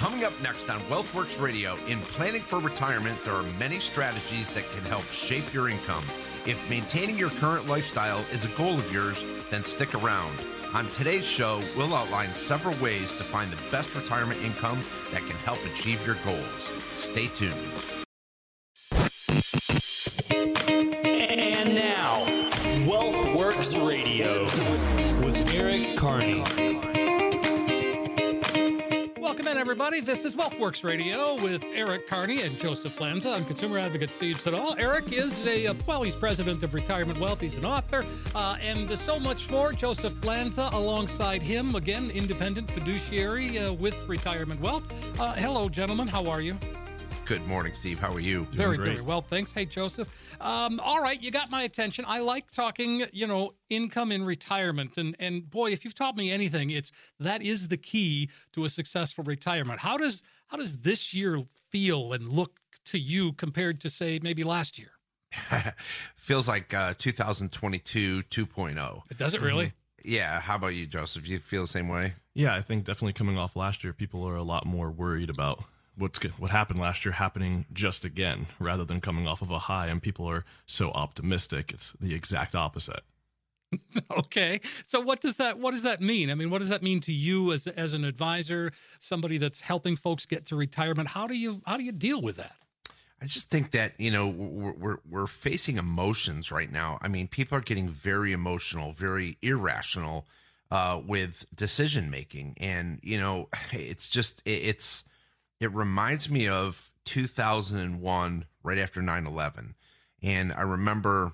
Coming up next on Wealthworx Radio, in planning for retirement, there are many strategies that can help shape your income. If maintaining your current lifestyle is a goal of yours, then stick around. On today's show, we'll outline several ways to find the best retirement income that can help achieve your goals. Stay tuned. And now, Wealthworx Radio with Eric Kearney. Welcome in, everybody. This is Wealthworx Radio with Eric Kearney and Joseph Lanza. I'm consumer advocate Steve Siddall. Eric is a, uh, well, he's president of Retirement Wealth. He's an author uh, and so much more. Joseph Lanza alongside him, again, independent fiduciary uh, with Retirement Wealth. Uh, hello, gentlemen. How are you? Good morning, Steve. How are you? Very very Well, thanks. Hey, Joseph. Um, all right, you got my attention. I like talking, you know, income in retirement, and and boy, if you've taught me anything, it's that is the key to a successful retirement. How does how does this year feel and look to you compared to say maybe last year? Feels like uh, 2022 2.0. It does it really? Yeah. How about you, Joseph? You feel the same way? Yeah, I think definitely coming off last year, people are a lot more worried about what's go- what happened last year happening just again, rather than coming off of a high. And people are so optimistic; it's the exact opposite. okay. So what does that what does that mean? I mean, what does that mean to you as as an advisor, somebody that's helping folks get to retirement? How do you how do you deal with that? I just think that you know we're, we're we're facing emotions right now. I mean, people are getting very emotional, very irrational uh, with decision making, and you know, it's just it, it's it reminds me of 2001, right after 9/11, and I remember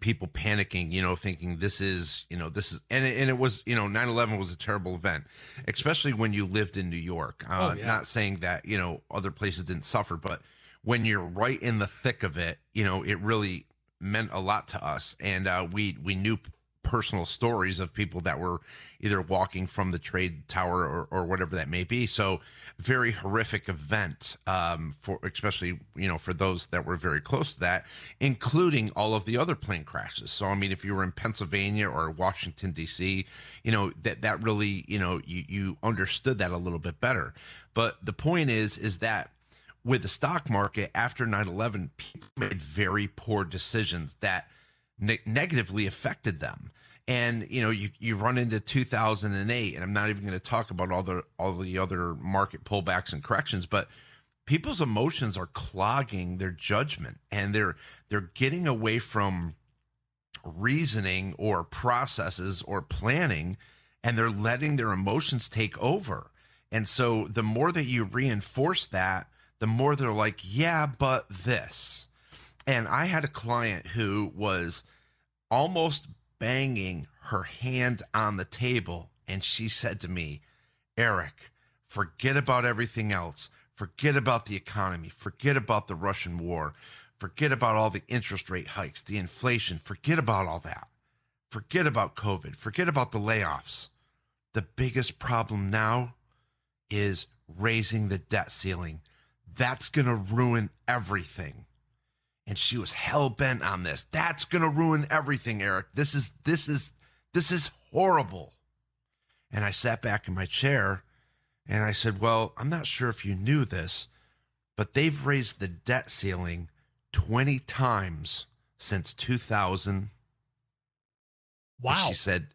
people panicking, you know, thinking this is, you know, this is, and it, and it was, you know, 9/11 was a terrible event, especially when you lived in New York. Uh, Oh, yeah. Not saying that you know other places didn't suffer, but when you're right in the thick of it, you know, it really meant a lot to us, and uh, we we knew personal stories of people that were either walking from the trade tower or, or whatever that may be. So very horrific event um, for especially you know for those that were very close to that, including all of the other plane crashes. So I mean, if you were in Pennsylvania or Washington D.C., you know that that really you know you you understood that a little bit better. But the point is is that with the stock market after 9-11 people made very poor decisions that ne- negatively affected them. And you know you, you run into 2008 and i'm not even going to talk about all the all the other market pullbacks and corrections but people's emotions are clogging their judgment and they're they're getting away from reasoning or processes or planning and they're letting their emotions take over. And so the more that you reinforce that the more they're like yeah but this and i had a client who was almost banging her hand on the table and she said to me eric forget about everything else. Forget about the economy. Forget about the russian war. Forget about all the interest rate hikes the inflation. Forget about all that. Forget about covid. Forget about the layoffs. The biggest problem now is raising the debt ceiling. That's going to ruin everything and she was hell bent on this. That's going to ruin everything, Eric. This is this is this is horrible. And I sat back in my chair and I said, "Well, I'm not sure if you knew this, but they've raised the debt ceiling 20 times since 2000." And Wow. She said,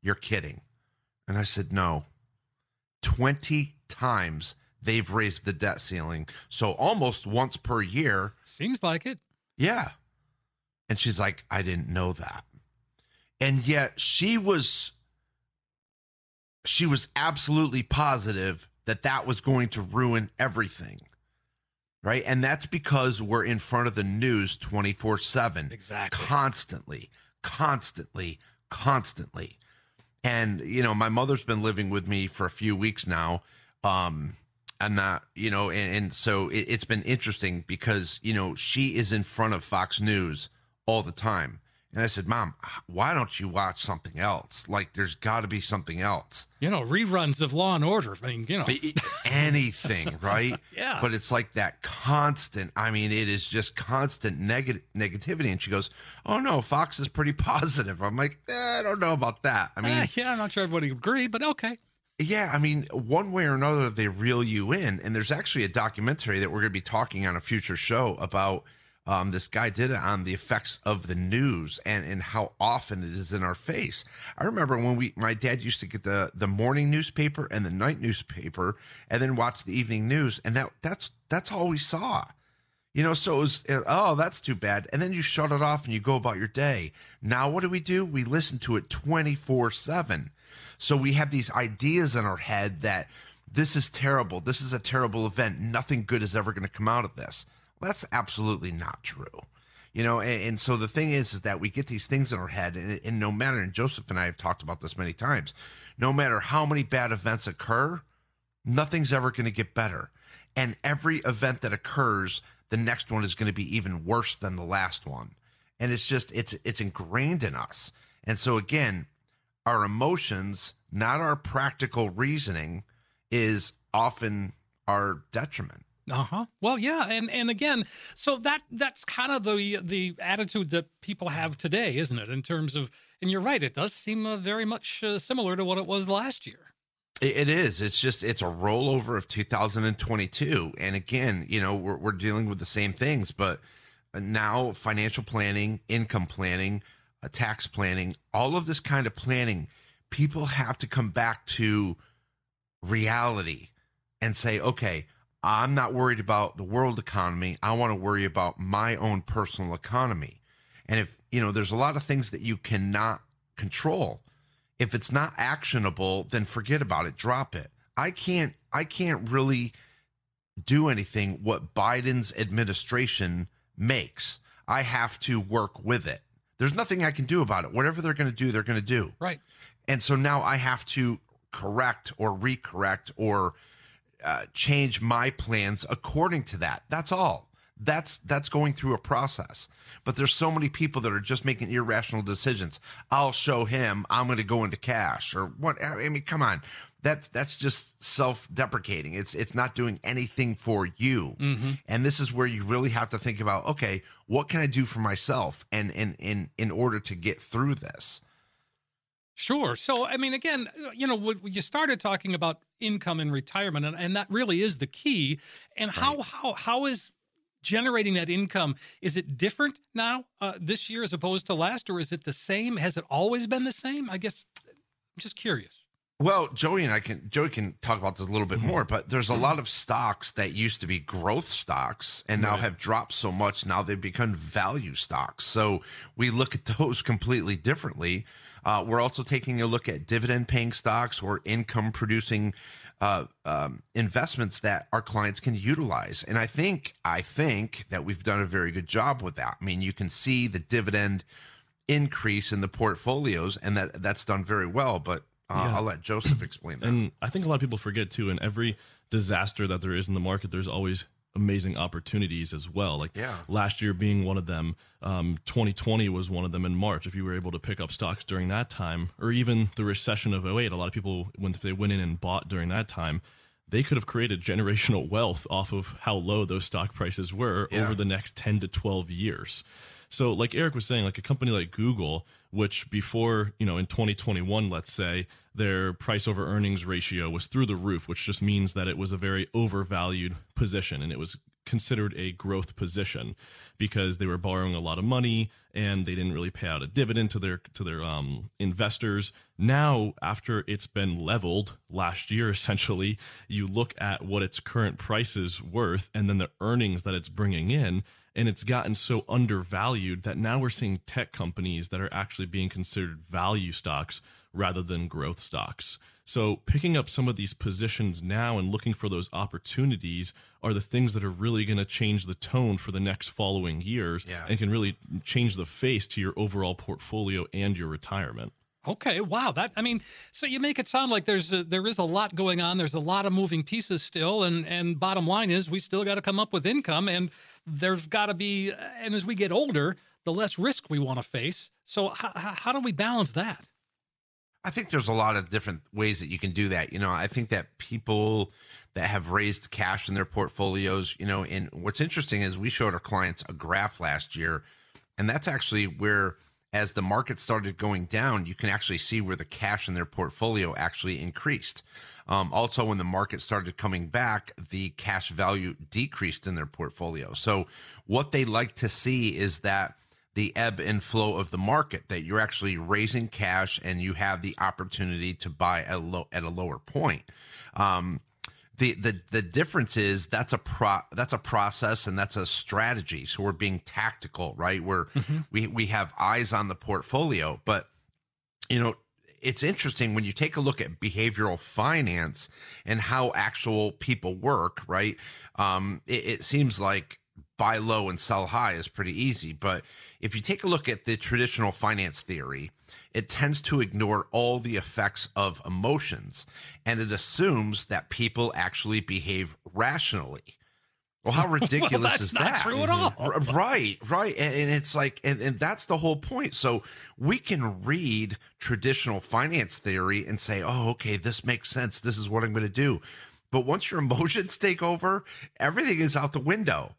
"You're kidding." And I said, "No. 20 times they've raised the debt ceiling. So almost once per year Seems like it. Yeah. And she's like, I didn't know that. And yet she was she was absolutely positive that that was going to ruin everything. Right? And that's because we're in front of the news 24/7. Exactly. Constantly, constantly, constantly. And you know, my mother's been living with me for a few weeks now. Um and that you know and, and so it, it's been interesting because you know she is in front of fox news all the time. And i said mom why don't you watch something else? Like there's got to be something else. You know, reruns of Law and Order. I mean, you know, anything right? Yeah. but it's like that constant i mean it is just constant negative negativity. And she goes oh no fox is pretty positive. I'm like eh, i don't know about that. I mean Eh, yeah, I'm not sure everybody agree, but okay. Yeah, I mean, one way or another, they reel you in. And there's actually a documentary that we're going to be talking on a future show about. Um, this guy did it on the effects of the news and, and how often it is in our face. I remember when we, my dad used to get the the morning newspaper and the night newspaper, and then watch the evening news, and that that's that's all we saw. You know, so it was, oh, that's too bad. And then you shut it off and you go about your day. Now, what do we do? We listen to it 24 7. So we have these ideas in our head that this is terrible. This is a terrible event. Nothing good is ever going to come out of this. Well, that's absolutely not true. You know, and, and, so the thing is, is that we get these things in our head, and, and no matter, and Joseph and I have talked about this many times, no matter how many bad events occur, nothing's ever going to get better. And every event that occurs, the next one is going to be even worse than the last one. And it's just, it's, it's ingrained in us. And so again, our emotions, not our practical reasoning, is often our detriment. Uh-huh. Well, yeah, and and again, so that that's kind of the the attitude that people have today, isn't it? In terms of, and you're right, it does seem uh, very much uh, similar to what it was last year. It is. It's just it's a rollover of 2022, and again, you know, we're we're dealing with the same things, but now financial planning, income planning, uh, tax planning, all of this kind of planning, people have to come back to reality and say, okay, I'm not worried about the world economy. I want to worry about my own personal economy. And if, you know, there's a lot of things that you cannot control. If it's not actionable, then forget about it, drop it. I can't I can't really do anything what Biden's administration makes. I have to work with it. There's nothing I can do about it. Whatever they're going to do, they're going to do. Right. And so now I have to correct or recorrect or uh, change my plans according to that. That's all. That's that's going through a process. But there's so many people that are just making irrational decisions. I'll show him I'm going to go into cash or what I mean come on. That's that's just self-deprecating. It's it's not doing anything for you. Mm-hmm. And this is where you really have to think about okay, what can I do for myself and in in in order to get through this? Sure. So, I mean, again, you know, when you started talking about income in retirement, and, and that really is the key. And right. how how how is generating that income is it different now uh, this year as opposed to last, or is it the same? Has it always been the same? I guess I'm just curious. Well, Joey and I can Joey can talk about this a little bit mm-hmm. more, but there's a lot of stocks that used to be growth stocks and now right. have dropped so much now they've become value stocks. So we look at those completely differently. Uh, we're also taking a look at dividend paying stocks or income producing uh, um, investments that our clients can utilize. And I think I think that we've done a very good job with that. I mean, you can see the dividend increase in the portfolios, and that that's done very well. But uh, yeah. I'll let Joseph explain that. And I think a lot of people forget too. In every disaster that there is in the market, there's always amazing opportunities as well. Like yeah. last year being one of them, um, 2020 was one of them in March. If you were able to pick up stocks during that time, or even the recession of 08, a lot of people, when they went in and bought during that time, they could have created generational wealth off of how low those stock prices were yeah. over the next 10 to 12 years. So, like Eric was saying, like a company like Google, which before, you know, in 2021, let's say, their price over earnings ratio was through the roof, which just means that it was a very overvalued position and it was considered a growth position because they were borrowing a lot of money and they didn't really pay out a dividend to their to their um, investors. Now, after it's been leveled last year, essentially, you look at what its current price is worth and then the earnings that it's bringing in, and it's gotten so undervalued that now we're seeing tech companies that are actually being considered value stocks rather than growth stocks. So, picking up some of these positions now and looking for those opportunities are the things that are really going to change the tone for the next following years yeah. and can really change the face to your overall portfolio and your retirement. Okay, wow. That I mean, so you make it sound like there's a, there is a lot going on. There's a lot of moving pieces still, and and bottom line is we still got to come up with income, and there's got to be. Uh, and as we get older, the less risk we want to face. So how, how do we balance that? I think there's a lot of different ways that you can do that. You know, I think that people that have raised cash in their portfolios, you know, and what's interesting is we showed our clients a graph last year, and that's actually where as the market started going down, you can actually see where the cash in their portfolio actually increased. Um, also, when the market started coming back, the cash value decreased in their portfolio. So, what they like to see is that the ebb and flow of the market that you're actually raising cash and you have the opportunity to buy at a, low, at a lower point. Um, the, the the difference is that's a pro that's a process and that's a strategy. So we're being tactical, right? Where mm-hmm. we we have eyes on the portfolio, but you know it's interesting when you take a look at behavioral finance and how actual people work, right? Um, it, it seems like buy low and sell high is pretty easy. But if you take a look at the traditional finance theory, it tends to ignore all the effects of emotions and it assumes that people actually behave rationally. Well, how ridiculous well, is that? True at mm-hmm. all. Right, right. And, and it's like, and, and that's the whole point. So we can read traditional finance theory and say, oh, okay, this makes sense. This is what I'm going to do. But once your emotions take over, everything is out the window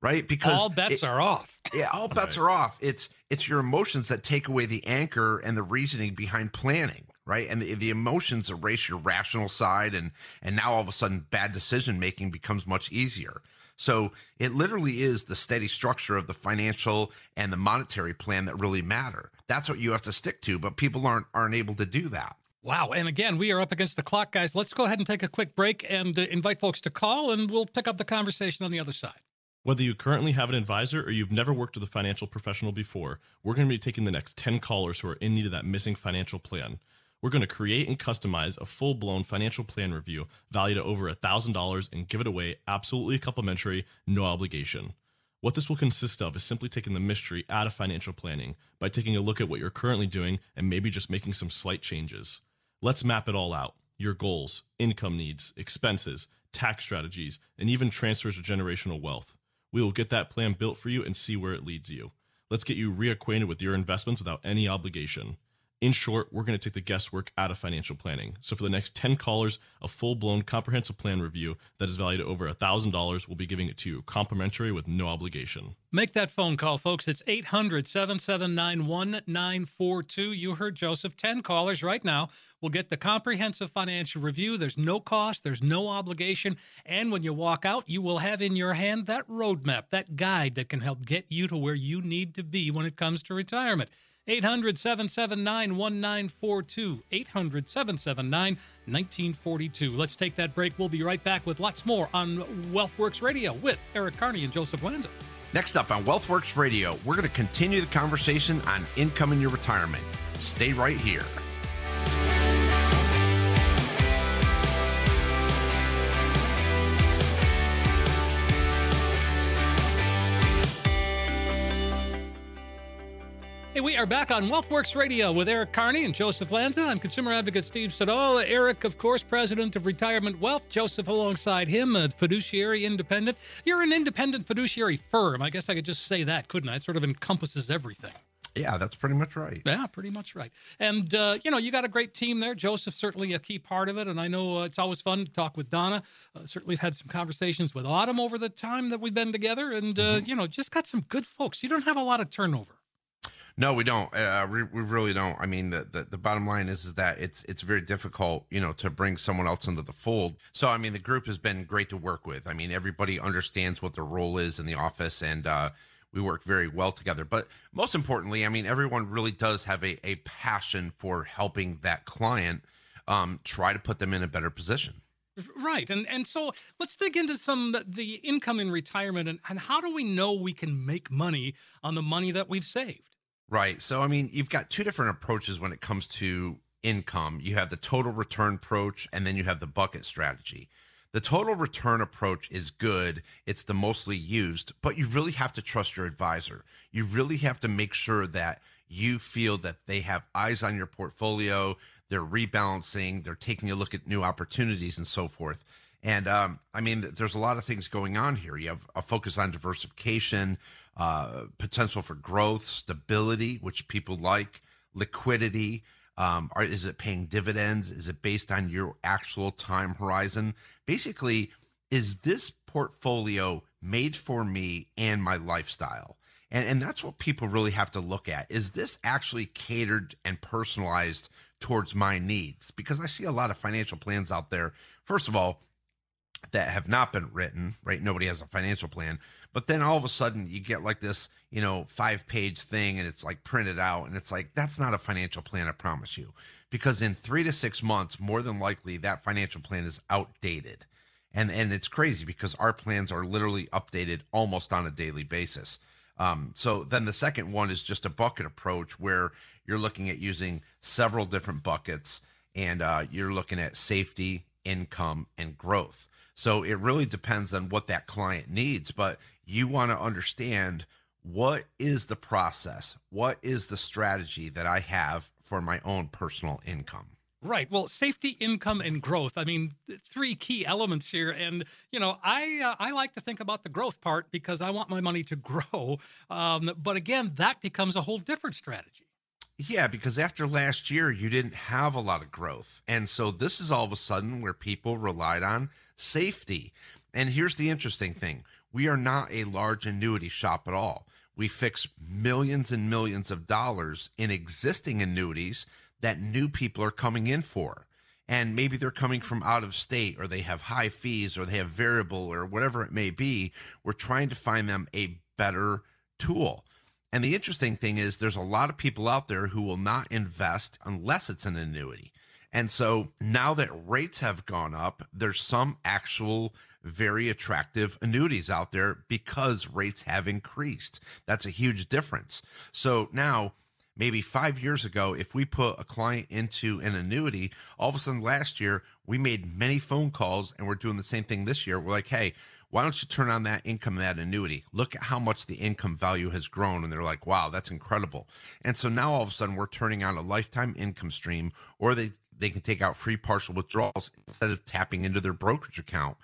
right? Because all bets it, are off. Yeah, all bets right. are off. It's it's your emotions that take away the anchor and the reasoning behind planning, right? And the, the emotions erase your rational side, and and now all of a sudden, bad decision making becomes much easier. So it literally is the steady structure of the financial and the monetary plan that really matter. That's what you have to stick to, but people aren't aren't able to do that. Wow. And again, we are up against the clock, guys. Let's go ahead and take a quick break and uh, invite folks to call, and we'll pick up the conversation on the other side. Whether you currently have an advisor or you've never worked with a financial professional before, we're going to be taking the next 10 callers who are in need of that missing financial plan. We're going to create and customize a full blown financial plan review valued at over $1,000 and give it away absolutely complimentary, no obligation. What this will consist of is simply taking the mystery out of financial planning by taking a look at what you're currently doing and maybe just making some slight changes. Let's map it all out your goals, income needs, expenses, tax strategies, and even transfers of generational wealth. We will get that plan built for you and see where it leads you. Let's get you reacquainted with your investments without any obligation. In short, we're going to take the guesswork out of financial planning. So for the next 10 callers, a full-blown comprehensive plan review that is valued at over $1,000 will be giving it to you complimentary with no obligation. Make that phone call, folks. It's 800-779-1942. You heard Joseph. 10 callers right now will get the comprehensive financial review. There's no cost, there's no obligation, and when you walk out, you will have in your hand that roadmap, that guide that can help get you to where you need to be when it comes to retirement. 800 779 1942. 800 779 1942. Let's take that break. We'll be right back with lots more on Wealthworx Radio with Eric Kearney and Joseph Lanza. Next up on Wealthworx Radio, we're going to continue the conversation on income in your retirement. Stay right here. Hey, we are back on Wealthworx Radio with Eric Kearney and Joseph Lanza. I'm consumer advocate Steve Siddall. Eric, of course, president of Retirement Wealth. Joseph alongside him, a fiduciary independent. You're an independent fiduciary firm. I guess I could just say that, couldn't I? It sort of encompasses everything. Yeah, that's pretty much right. Yeah, pretty much right. And, uh, you know, you got a great team there. Joseph's certainly a key part of it. And I know uh, it's always fun to talk with Donna. Uh, certainly had some conversations with Autumn over the time that we've been together. And, uh, mm-hmm. you know, just got some good folks. You don't have a lot of turnover. No, we don't. Uh, we, we really don't. I mean, the, the, the bottom line is is that it's it's very difficult, you know, to bring someone else into the fold. So, I mean, the group has been great to work with. I mean, everybody understands what their role is in the office, and uh, we work very well together. But most importantly, I mean, everyone really does have a, a passion for helping that client um, try to put them in a better position. Right. And and so let's dig into some the income in retirement and, and how do we know we can make money on the money that we've saved? Right. So, I mean, you've got two different approaches when it comes to income. You have the total return approach, and then you have the bucket strategy. The total return approach is good, it's the mostly used, but you really have to trust your advisor. You really have to make sure that you feel that they have eyes on your portfolio, they're rebalancing, they're taking a look at new opportunities, and so forth. And um, I mean, there's a lot of things going on here. You have a focus on diversification, uh, potential for growth, stability, which people like, liquidity. Um, are, is it paying dividends? Is it based on your actual time horizon? Basically, is this portfolio made for me and my lifestyle? And, and that's what people really have to look at. Is this actually catered and personalized towards my needs because I see a lot of financial plans out there. First of all, that have not been written, right? Nobody has a financial plan. But then all of a sudden you get like this, you know, five page thing and it's like printed out. And it's like, that's not a financial plan, I promise you. Because in three to six months, more than likely, that financial plan is outdated. And, and it's crazy because our plans are literally updated almost on a daily basis. Um, so then the second one is just a bucket approach where you're looking at using several different buckets and uh, you're looking at safety, income, and growth. So it really depends on what that client needs, but you want to understand what is the process? What is the strategy that I have for my own personal income? Right. Well, safety, income, and growth. I mean, three key elements here. And you know, I uh, I like to think about the growth part because I want my money to grow. Um, but again, that becomes a whole different strategy. Yeah, because after last year, you didn't have a lot of growth, and so this is all of a sudden where people relied on safety. And here's the interesting thing we are not a large annuity shop at all. We fix millions and millions of dollars in existing annuities that new people are coming in for. And maybe they're coming from out of state or they have high fees or they have variable or whatever it may be. We're trying to find them a better tool. And the interesting thing is, there's a lot of people out there who will not invest unless it's an annuity. And so now that rates have gone up, there's some actual very attractive annuities out there because rates have increased. That's a huge difference. So now, maybe five years ago, if we put a client into an annuity, all of a sudden last year, we made many phone calls and we're doing the same thing this year. We're like, hey, why don't you turn on that income, that annuity? Look at how much the income value has grown. And they're like, wow, that's incredible. And so now all of a sudden we're turning on a lifetime income stream, or they they can take out free partial withdrawals instead of tapping into their brokerage account.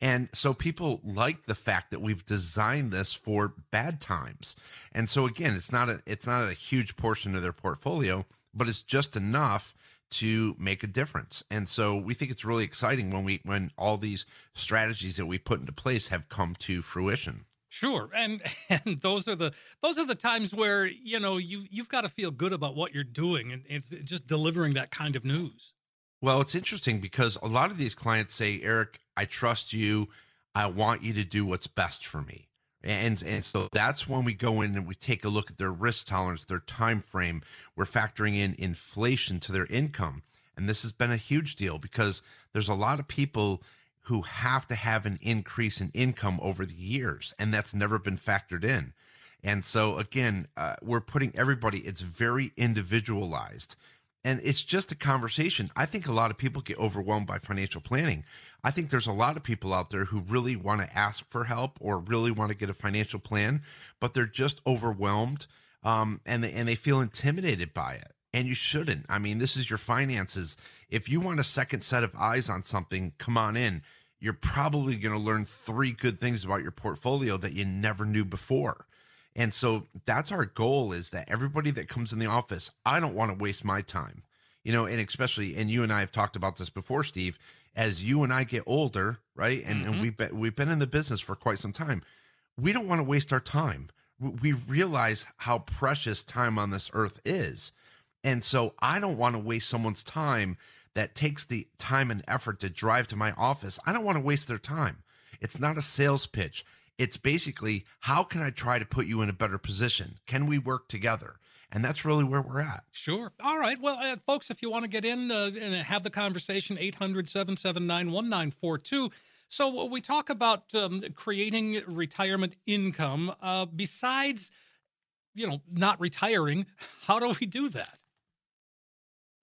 And so people like the fact that we've designed this for bad times. And so again, it's not a it's not a huge portion of their portfolio, but it's just enough to make a difference. And so we think it's really exciting when we when all these strategies that we put into place have come to fruition. Sure, and and those are the those are the times where you know you you've got to feel good about what you're doing, and it's just delivering that kind of news. Well, it's interesting because a lot of these clients say, "Eric, I trust you. I want you to do what's best for me." And and so that's when we go in and we take a look at their risk tolerance, their time frame. We're factoring in inflation to their income, and this has been a huge deal because there's a lot of people who have to have an increase in income over the years, and that's never been factored in. And so, again, uh, we're putting everybody, it's very individualized. And it's just a conversation. I think a lot of people get overwhelmed by financial planning. I think there's a lot of people out there who really want to ask for help or really want to get a financial plan, but they're just overwhelmed um, and, and they feel intimidated by it and you shouldn't. I mean, this is your finances. If you want a second set of eyes on something, come on in. You're probably going to learn three good things about your portfolio that you never knew before. And so that's our goal is that everybody that comes in the office, I don't want to waste my time. You know, and especially and you and I have talked about this before, Steve, as you and I get older, right? And mm-hmm. and we've been we've been in the business for quite some time. We don't want to waste our time. We realize how precious time on this earth is and so I don't want to waste someone's time that takes the time and effort to drive to my office. I don't want to waste their time. It's not a sales pitch. It's basically how can I try to put you in a better position? Can we work together? And that's really where we're at. Sure. All right. Well, uh, folks, if you want to get in uh, and have the conversation, 800 779 1942. So, we talk about um, creating retirement income. Uh, besides, you know, not retiring, how do we do that?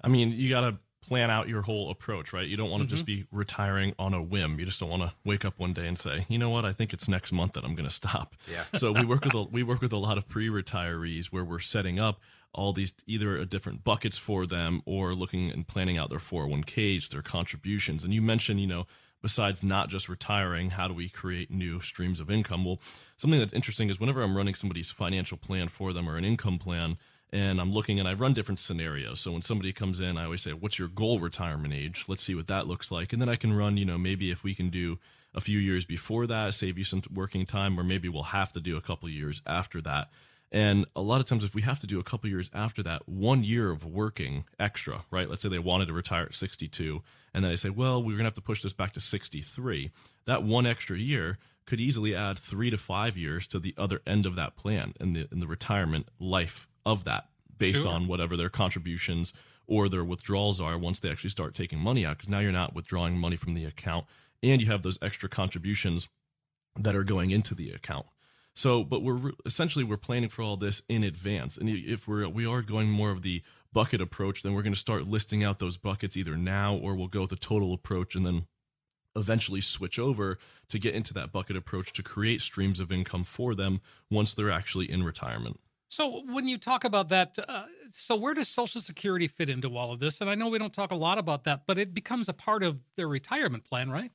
I mean, you got to plan out your whole approach, right? You don't want to mm-hmm. just be retiring on a whim. You just don't want to wake up one day and say, "You know what? I think it's next month that I'm going to stop." Yeah. so we work with a, we work with a lot of pre-retirees where we're setting up all these either different buckets for them or looking and planning out their 401ks, their contributions. And you mentioned, you know, besides not just retiring, how do we create new streams of income? Well, something that's interesting is whenever I'm running somebody's financial plan for them or an income plan, and I'm looking and I run different scenarios. So when somebody comes in, I always say, "What's your goal retirement age?" Let's see what that looks like, and then I can run. You know, maybe if we can do a few years before that, save you some working time, or maybe we'll have to do a couple years after that. And a lot of times, if we have to do a couple years after that, one year of working extra, right? Let's say they wanted to retire at 62, and then they say, well, we're going to have to push this back to 63. That one extra year could easily add three to five years to the other end of that plan and the, in the retirement life of that based sure. on whatever their contributions or their withdrawals are once they actually start taking money out. Because now you're not withdrawing money from the account and you have those extra contributions that are going into the account. So, but we're essentially we're planning for all this in advance, and if we're we are going more of the bucket approach, then we're going to start listing out those buckets either now or we'll go with the total approach, and then eventually switch over to get into that bucket approach to create streams of income for them once they're actually in retirement. So, when you talk about that, uh, so where does Social Security fit into all of this? And I know we don't talk a lot about that, but it becomes a part of their retirement plan, right?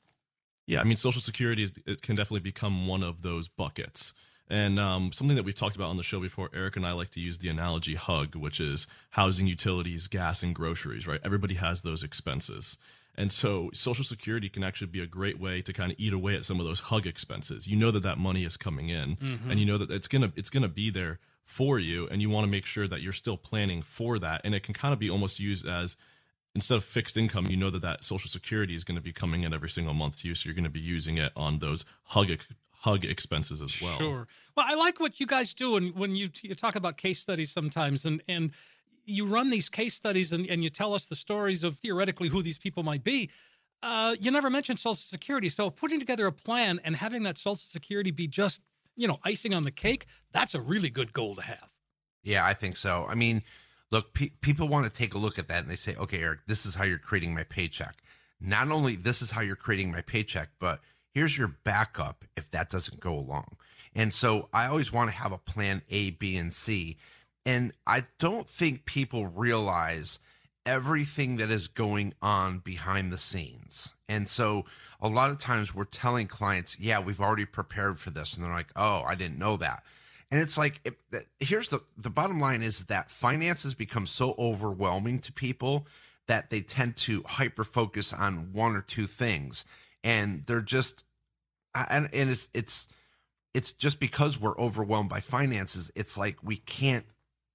Yeah, I mean, Social Security is, it can definitely become one of those buckets. And um, something that we've talked about on the show before, Eric and I like to use the analogy hug, which is housing, utilities, gas, and groceries, right? Everybody has those expenses. And so Social Security can actually be a great way to kind of eat away at some of those hug expenses. You know that that money is coming in, mm-hmm. and you know that it's gonna it's gonna be there for you, and you want to make sure that you're still planning for that. And it can kind of be almost used as instead of fixed income, you know that that Social Security is going to be coming in every single month to you, so you're going to be using it on those hug hug expenses as well. Sure. Well, I like what you guys do, and when you you talk about case studies sometimes, and and you run these case studies and, and you tell us the stories of theoretically who these people might be. Uh, you never mentioned Social Security. So putting together a plan and having that Social Security be just, you know, icing on the cake, that's a really good goal to have. Yeah, I think so. I mean, look, pe- people want to take a look at that and they say, okay, Eric, this is how you're creating my paycheck. Not only this is how you're creating my paycheck, but here's your backup if that doesn't go along. And so I always want to have a plan A, B, and C. And I don't think people realize everything that is going on behind the scenes. And so a lot of times we're telling clients, yeah, we've already prepared for this. And they're like, oh, I didn't know that. And it's like, it, here's the, the bottom line is that finances become so overwhelming to people that they tend to hyper focus on one or two things. And they're just, and, and it's, it's, it's just because we're overwhelmed by finances. It's like we can't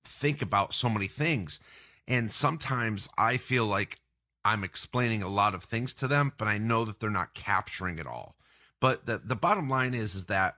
think about so many things. And sometimes I feel like I'm explaining a lot of things to them, but I know that they're not capturing it all. But the, the bottom line is, is that,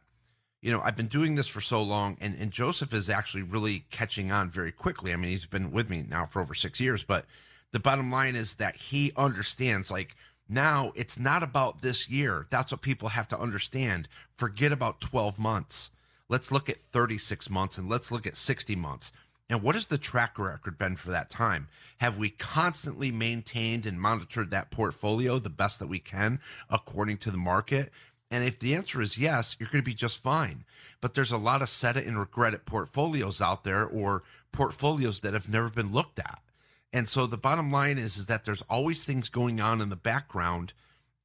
you know, I've been doing this for so long and, and Joseph is actually really catching on very quickly. I mean, he's been with me now for over six years, but the bottom line is that he understands like now it's not about this year. That's what people have to understand. Forget about 12 months. Let's look at 36 months and let's look at 60 months. And what has the track record been for that time? Have we constantly maintained and monitored that portfolio the best that we can according to the market? And if the answer is yes, you're going to be just fine. But there's a lot of set it and regret it portfolios out there or portfolios that have never been looked at. And so the bottom line is, is that there's always things going on in the background.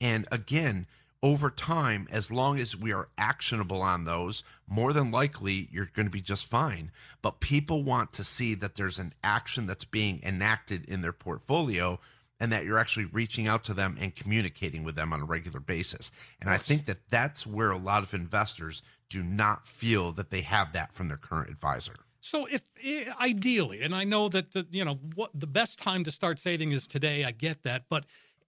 And again, over time, as long as we are actionable on those, more than likely you're going to be just fine. But people want to see that there's an action that's being enacted in their portfolio and that you're actually reaching out to them and communicating with them on a regular basis. And I think that that's where a lot of investors do not feel that they have that from their current advisor. So if eh, ideally, and I know that you know what the best time to start saving is today, I get that, but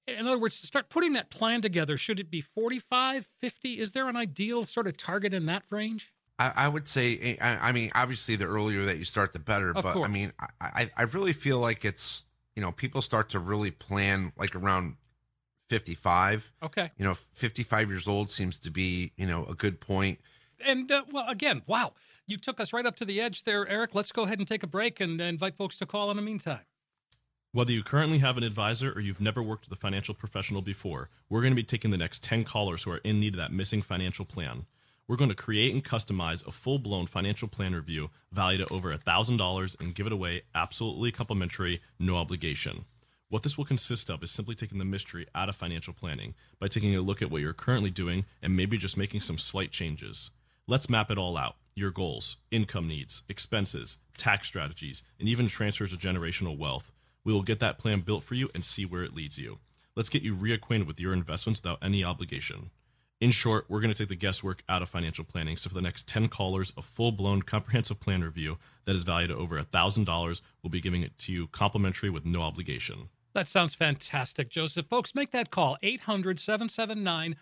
in other words, to start putting that plan together, should it be 45, 50? Is there an ideal sort of target in that range? I, I would say, eh, I, I, mean, obviously, the earlier that you start, the better. Of but course. I mean, I, I really feel like it's, you know, people start to really plan like around 55. Okay. You know, 55 years old seems to be, you know, a good point. And, uh, well, again, wow, you took us right up to the edge there, Eric. Let's go ahead and take a break and uh, invite folks to call in the meantime. Whether you currently have an advisor or you've never worked with a financial professional before, we're going to be taking the next 10 callers who are in need of that missing financial plan. We're going to create and customize a full blown financial plan review valued at over $1,000 and give it away absolutely complimentary, no obligation. What this will consist of is simply taking the mystery out of financial planning by taking a look at what you're currently doing and maybe just making some slight changes. Let's map it all out your goals, income needs, expenses, tax strategies, and even transfers of generational wealth we will get that plan built for you and see where it leads you. Let's get you reacquainted with your investments without any obligation. In short, we're going to take the guesswork out of financial planning. So for the next 10 callers, a full-blown comprehensive plan review that is valued at over $1,000, we'll be giving it to you complimentary with no obligation. That sounds fantastic, Joseph. Folks, make that call 800 779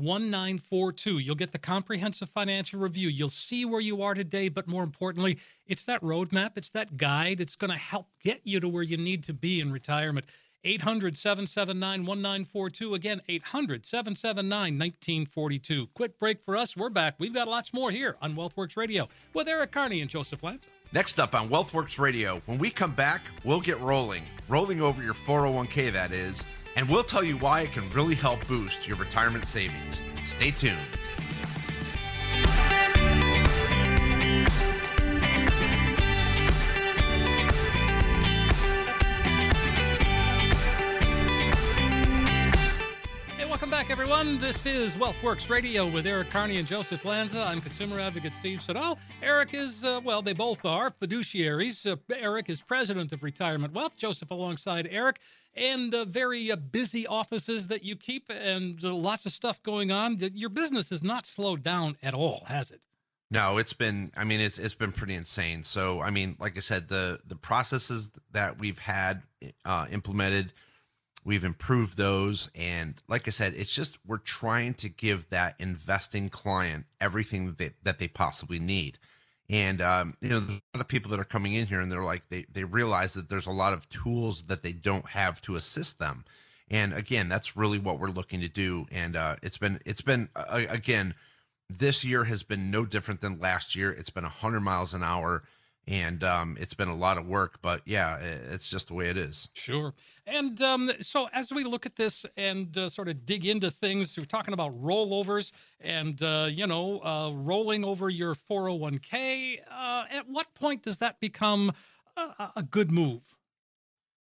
1942. You'll get the comprehensive financial review. You'll see where you are today, but more importantly, it's that roadmap, it's that guide. It's going to help get you to where you need to be in retirement. 800 779 1942. Again, 800 779 1942. Quick break for us. We're back. We've got lots more here on Wealthworx Radio with Eric Kearney and Joseph Lanza. Next up on Wealthworx Radio, when we come back, we'll get rolling, rolling over your 401k, that is, and we'll tell you why it can really help boost your retirement savings. Stay tuned. Everyone. This is Wealthworx Radio with Eric Kearney and Joseph Lanza. I'm consumer advocate Steve Siddall. Eric is, uh, well, they both are fiduciaries. Uh, Eric is president of Retirement Wealth. Joseph alongside Eric, and uh, very uh, busy offices that you keep, and uh, lots of stuff going on. Your business has not slowed down at all, has it? No, it's been. I mean, it's it's been pretty insane. So, I mean, like I said, the the processes that we've had uh, implemented We've improved those. And like I said, it's just we're trying to give that investing client everything that they, that they possibly need. And, um, you know, there's a lot of people that are coming in here and they're like, they, they realize that there's a lot of tools that they don't have to assist them. And again, that's really what we're looking to do. And uh, it's been, it's been, uh, again, this year has been no different than last year. It's been 100 miles an hour and um, it's been a lot of work, but yeah, it's just the way it is. Sure. And um, so, as we look at this and uh, sort of dig into things, we're talking about rollovers and, uh, you know, uh, rolling over your 401k. Uh, at what point does that become a, a good move?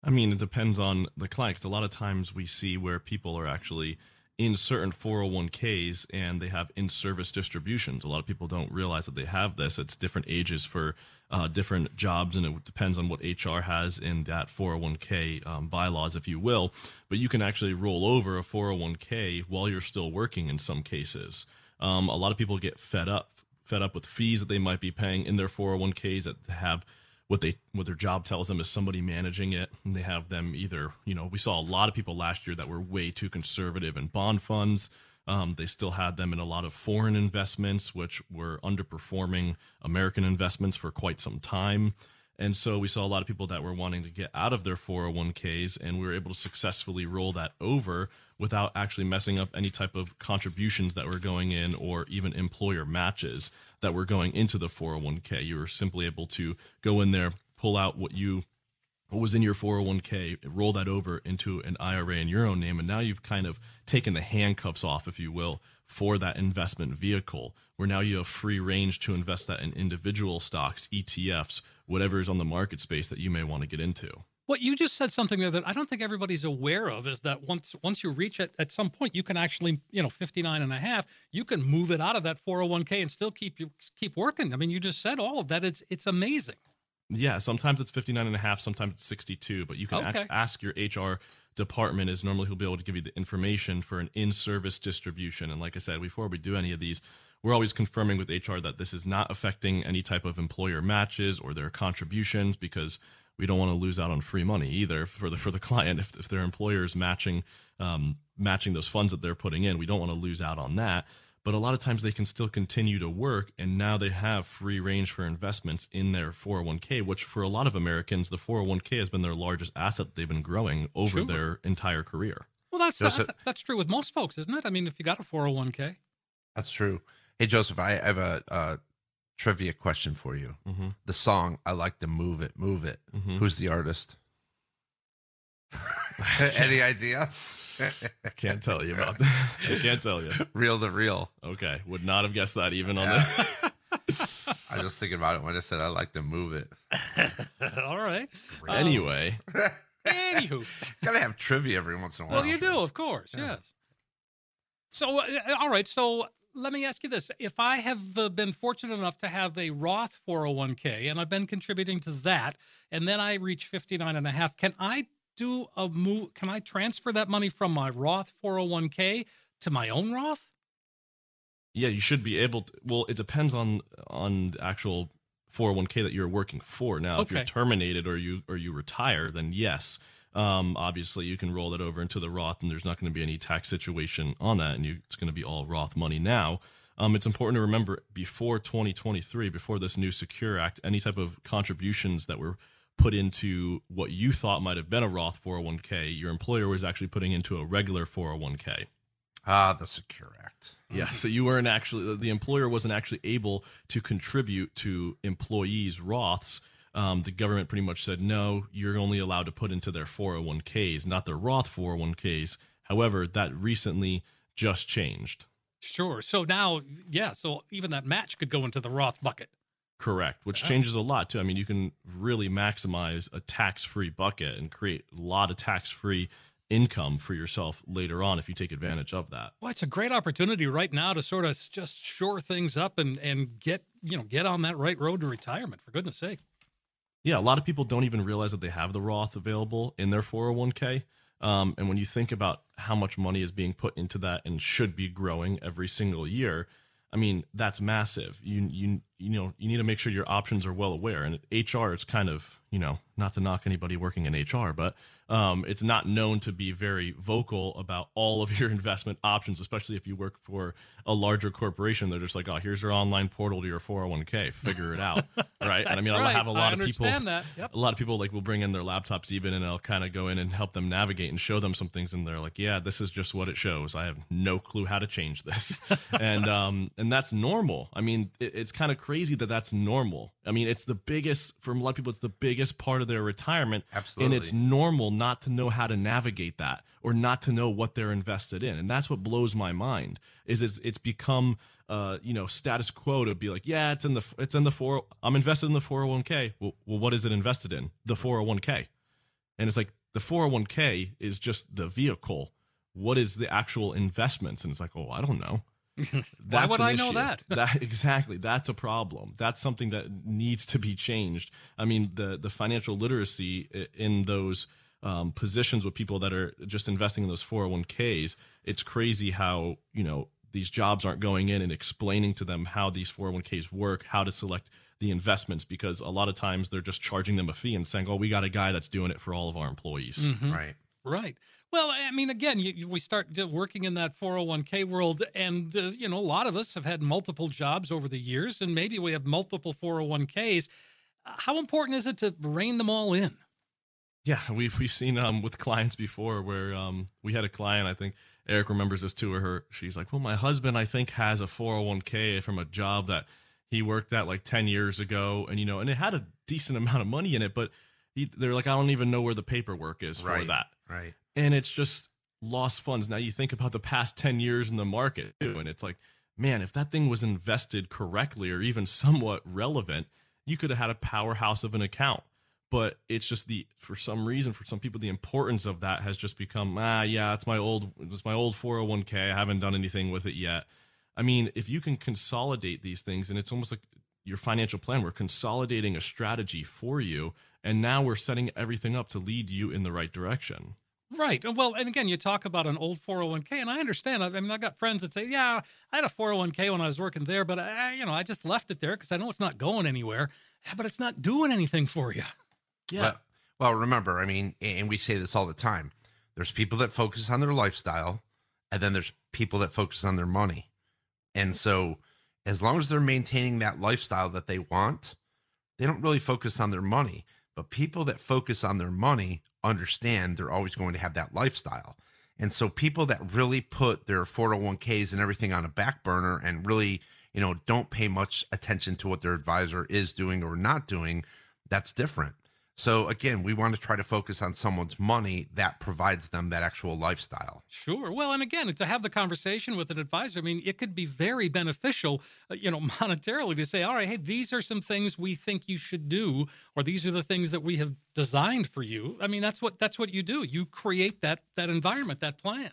I mean, it depends on the client. Because a lot of times we see where people are actually in certain 401ks and they have in service distributions. A lot of people don't realize that they have this. It's different ages for uh, different jobs, and it depends on what HR has in that 401k um, bylaws, if you will. But you can actually roll over a 401k while you're still working in some cases. Um, a lot of people get fed up, fed up with fees that they might be paying in their 401ks that have what they what their job tells them is somebody managing it and they have them either you know we saw a lot of people last year that were way too conservative in bond funds um, they still had them in a lot of foreign investments, which were underperforming American investments for quite some time. And so we saw a lot of people that were wanting to get out of their 401ks, and we were able to successfully roll that over without actually messing up any type of contributions that were going in or even employer matches that were going into the 401k. You were simply able to go in there, pull out what you what was in your 401k, roll that over into an IRA in your own name, and now you've kind of taken the handcuffs off, if you will, for that investment vehicle, where now you have free range to invest that in individual stocks, ETFs, whatever is on the market space that you may want to get into. What you just said something there that I don't think everybody's aware of is that once once you reach it at some point you can actually you know 59 and a half you can move it out of that 401k and still keep you keep working. I mean you just said all of that it's it's amazing. Yeah, sometimes it's 59 and a half, sometimes it's 62, but you can okay. a- ask your HR department is normally he'll be able to give you the information for an in-service distribution. And like I said, before we do any of these, we're always confirming with HR that this is not affecting any type of employer matches or their contributions because we don't want to lose out on free money either for the for the client if, if their employer is matching um, matching those funds that they're putting in. We don't want to lose out on that but a lot of times they can still continue to work and now they have free range for investments in their 401k which for a lot of americans the 401k has been their largest asset they've been growing over sure. their entire career. Well that's uh, that's true with most folks isn't it? I mean if you got a 401k that's true. Hey joseph i have a, a trivia question for you. Mm-hmm. the song i like to move it move it. Mm-hmm. who's the artist? Any idea can't tell you about that. I can't tell you. Reel 2 Real. Okay. Would not have guessed that even on the. I was just thinking about it when I said I like to move it. All right. Um, anyway. Anywho. Gotta have trivia every once in a while. Well, you do, of course. Yeah. Yes. So, uh, all right. So let me ask you this. If I have uh, been fortunate enough to have a Roth 401k and I've been contributing to that, and then I reach 59 and a half, can I do a move? Can I transfer that money from my Roth 401k to my own Roth? Yeah, you should be able to. Well, it depends on on the actual 401k that you're working for. Now, if you're terminated or you or you retire, then yes, um, obviously you can roll that over into the Roth, and there's not going to be any tax situation on that, and you, it's going to be all Roth money now. Um, it's important to remember before 2023, before this new Secure Act, any type of contributions that were put into what you thought might have been a Roth 401k, your employer was actually putting into a regular 401k. Ah, the Secure Act. Yeah, so you weren't actually the employer wasn't actually able to contribute to employees' Roths. Um, the government pretty much said no, you're only allowed to put into their 401ks, not their Roth 401ks. However, that recently just changed. Sure. So now, yeah. So even that match could go into the Roth bucket. Correct, which changes a lot too. I mean, you can really maximize a tax-free bucket and create a lot of tax-free income for yourself later on if you take advantage of that. Well, it's a great opportunity right now to sort of just shore things up and and get you know get on that right road to retirement. For goodness sake. Yeah, a lot of people don't even realize that they have the Roth available in their 401k. Um, and when you think about how much money is being put into that and should be growing every single year, I mean that's massive. You you you know you need to make sure your options are well aware. And HR, it's kind of you know not to knock anybody working in HR, but um, it's not known to be very vocal about all of your investment options, especially if you work for a larger corporation. They're just like, oh, here's your online portal to your 401k, figure it out, right? and I mean, I'll have a lot of people understand that. Yep. a lot of people like will bring in their laptops even and I'll kind of go in and help them navigate and show them some things and they're like yeah this is just what it shows I have no clue how to change this and um and that's normal I mean it, it's kind of crazy that that's normal I mean it's the biggest for a lot of people it's the biggest part of their retirement and it's normal not to know how to navigate that or not to know what they're invested in and that's what blows my mind is it's, it's become uh, you know, status quo to be like, yeah, it's in the it's in the four. I'm invested in the 401k. Well, well, what is it invested in? The 401k, and it's like the 401k is just the vehicle. What is the actual investments? And it's like, oh, I don't know. Why would an I know that? that exactly. That's a problem. That's something that needs to be changed. I mean, the the financial literacy in those um, positions with people that are just investing in those 401ks. It's crazy how you know these jobs aren't going in and explaining to them how these 401ks work, how to select the investments, because a lot of times they're just charging them a fee and saying, "Oh, we got a guy that's doing it for all of our employees." Mm-hmm. Right. Right. Well, I mean, again, you, you- we start working in that 401k world, and, uh, you know, a lot of us have had multiple jobs over the years, and maybe we have multiple 401ks. Uh, How important is it to rein them all in? Yeah, we've we've seen um with clients before where um we had a client I think Eric remembers this too Or her she's like, well, my husband I think has a 401k from a job that he worked at like 10 years ago, and you know, and it had a decent amount of money in it, but he, they're like, I don't even know where the paperwork is for that, Right. And it's just lost funds. Now you think about the past 10 years in the market too, and it's like, man, if that thing was invested correctly or even somewhat relevant, you could have had a powerhouse of an account. But it's just the for some reason for some people the importance of that has just become ah yeah it's my old it's my old 401k I haven't done anything with it yet. I mean if you can consolidate these things and it's almost like your financial plan we're consolidating a strategy for you and now we're setting everything up to lead you in the right direction. Right. Well, and again, you talk about an old 401k, and I understand. I mean, I've got friends that say, "Yeah, I had a 401k when I was working there, but I, you know, I just left it there because I know it's not going anywhere, ah, but it's not doing anything for you." Yeah. Well, well, remember, I mean, and we say this all the time. There's people that focus on their lifestyle, and then there's people that focus on their money. And so, as long as they're maintaining that lifestyle that they want, they don't really focus on their money. But people that focus on their money understand they're always going to have that lifestyle. And so, people that really put their 401ks and everything on a back burner and really, you know, don't pay much attention to what their advisor is doing or not doing, that's different. So again, we want to try to focus on someone's money that provides them that actual lifestyle. Sure. Well, and again, to have the conversation with an advisor, I mean, it could be very beneficial, uh, you know, monetarily to say, all right, hey, these are some things we think you should do, or these are the things that we have designed for you. I mean, that's what that's what you do. You create that that environment, that plan.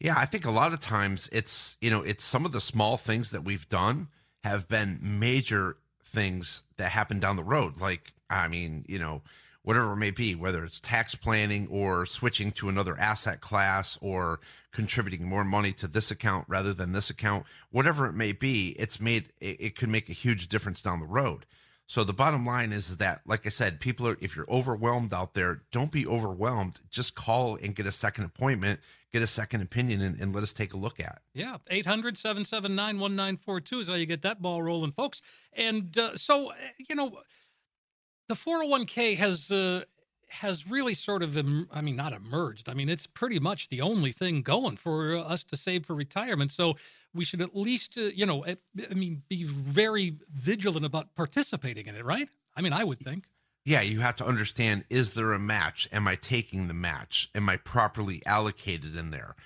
Yeah, I think a lot of times it's, you know, it's some of the small things that we've done have been major things that happen down the road. Like, I mean, you know, whatever it may be, whether it's tax planning or switching to another asset class or contributing more money to this account rather than this account, whatever it may be, it's made it, it could make a huge difference down the road. So the bottom line is, is that, like I said, people are if you're overwhelmed out there, don't be overwhelmed. Just call and get a second appointment, get a second opinion, and, and let us take a look at. Yeah, 800 779 1942 is how you get that ball rolling, folks. And uh, so, you know, the 401k has uh, has really sort of i mean not emerged i mean it's pretty much the only thing going for us to save for retirement so we should at least uh, you know i mean be very vigilant about participating in it right i mean i would think yeah you have to understand is there a match am i taking the match am i properly allocated in there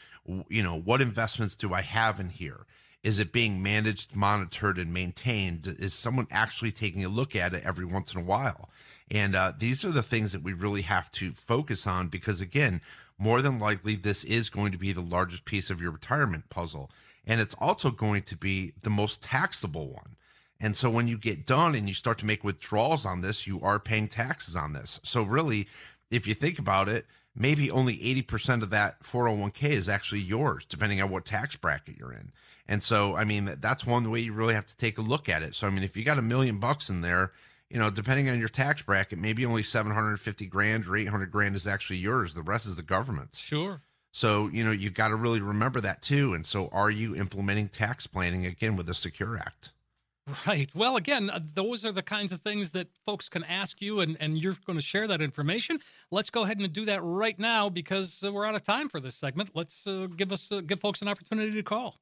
you know what investments do i have in here is it being managed, monitored, and maintained? Is someone actually taking a look at it every once in a while? And uh, these are the things that we really have to focus on because, again, more than likely, this is going to be the largest piece of your retirement puzzle. And it's also going to be the most taxable one. And so when you get done and you start to make withdrawals on this, you are paying taxes on this. So, really, if you think about it, maybe only 80% of that 401k is actually yours, depending on what tax bracket you're in. And so, I mean, that's one way you really have to take a look at it. So, I mean, if you got a million bucks in there, you know, depending on your tax bracket, maybe only 750 grand or 800 grand is actually yours. The rest is the government's. Sure. So, you know, you got to really remember that too. And so, are you implementing tax planning again with the Secure Act? Right. Well, again, uh, those are the kinds of things that folks can ask you, and, and you're going to share that information. Let's go ahead and do that right now because uh, we're out of time for this segment. Let's uh, give us uh, give folks an opportunity to call.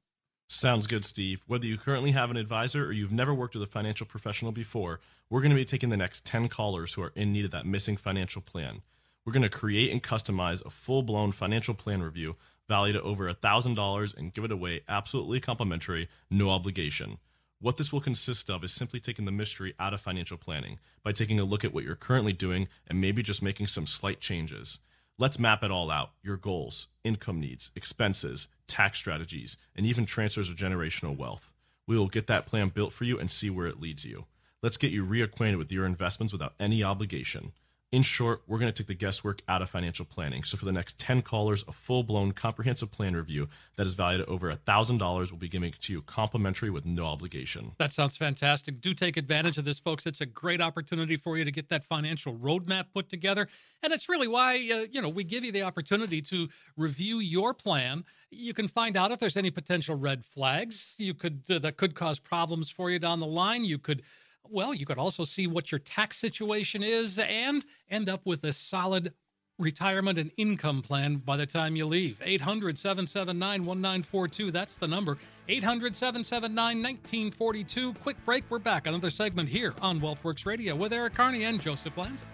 Sounds good, Steve. Whether you currently have an advisor or you've never worked with a financial professional before, we're going to be taking the next 10 callers who are in need of that missing financial plan. We're going to create and customize a full blown financial plan review valued at over $1,000 and give it away absolutely complimentary, no obligation. What this will consist of is simply taking the mystery out of financial planning by taking a look at what you're currently doing and maybe just making some slight changes. Let's map it all out your goals, income needs, expenses, tax strategies, and even transfers of generational wealth. We will get that plan built for you and see where it leads you. Let's get you reacquainted with your investments without any obligation. In short, we're going to take the guesswork out of financial planning. So, for the next 10 callers, a full blown comprehensive plan review that is valued at over $1,000 will be given to you complimentary with no obligation. That sounds fantastic. Do take advantage of this, folks. It's a great opportunity for you to get that financial roadmap put together. And it's really why, uh, you know, we give you the opportunity to review your plan. You can find out if there's any potential red flags you could uh, that could cause problems for you down the line. You could well, you could also see what your tax situation is and end up with a solid retirement and income plan by the time you leave. 800 779 1942. That's the number. 800 779 1942. Quick break. We're back. Another segment here on Wealthworx Radio with Eric Kearney and Joseph Lanza.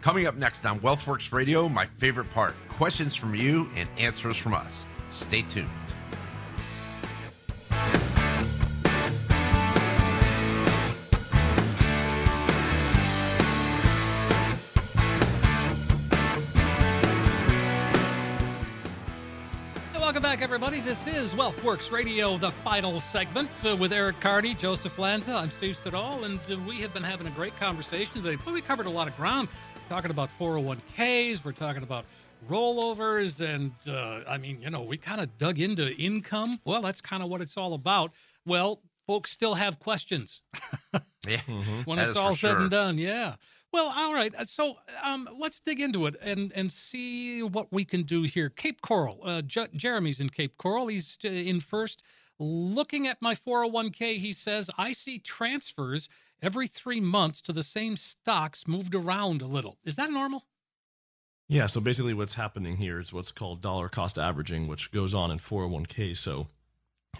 Coming up next on Wealthworx Radio, my favorite part questions from you and answers from us. Stay tuned. Everybody. This is Wealthworx Radio, the final segment uh, with Eric Kearney, Joseph Lanza. I'm Steve Siddall, and uh, we have been having a great conversation today. But we covered a lot of ground, talking about 401ks, we're talking about rollovers, and uh, I mean, you know, we kind of dug into income. Well, that's kind of what it's all about. Well, folks still have questions. yeah, when it's all said sure. and done, yeah. Well, all right. Uh, so um, let's dig into it and and see what we can do here. Cape Coral. Uh, J- Jeremy's in Cape Coral. He's uh, in first. Looking at my 401k, he says I see transfers every three months to the same stocks moved around a little. Is that normal? Yeah. So basically, what's happening here is what's called dollar cost averaging, which goes on in 401k. So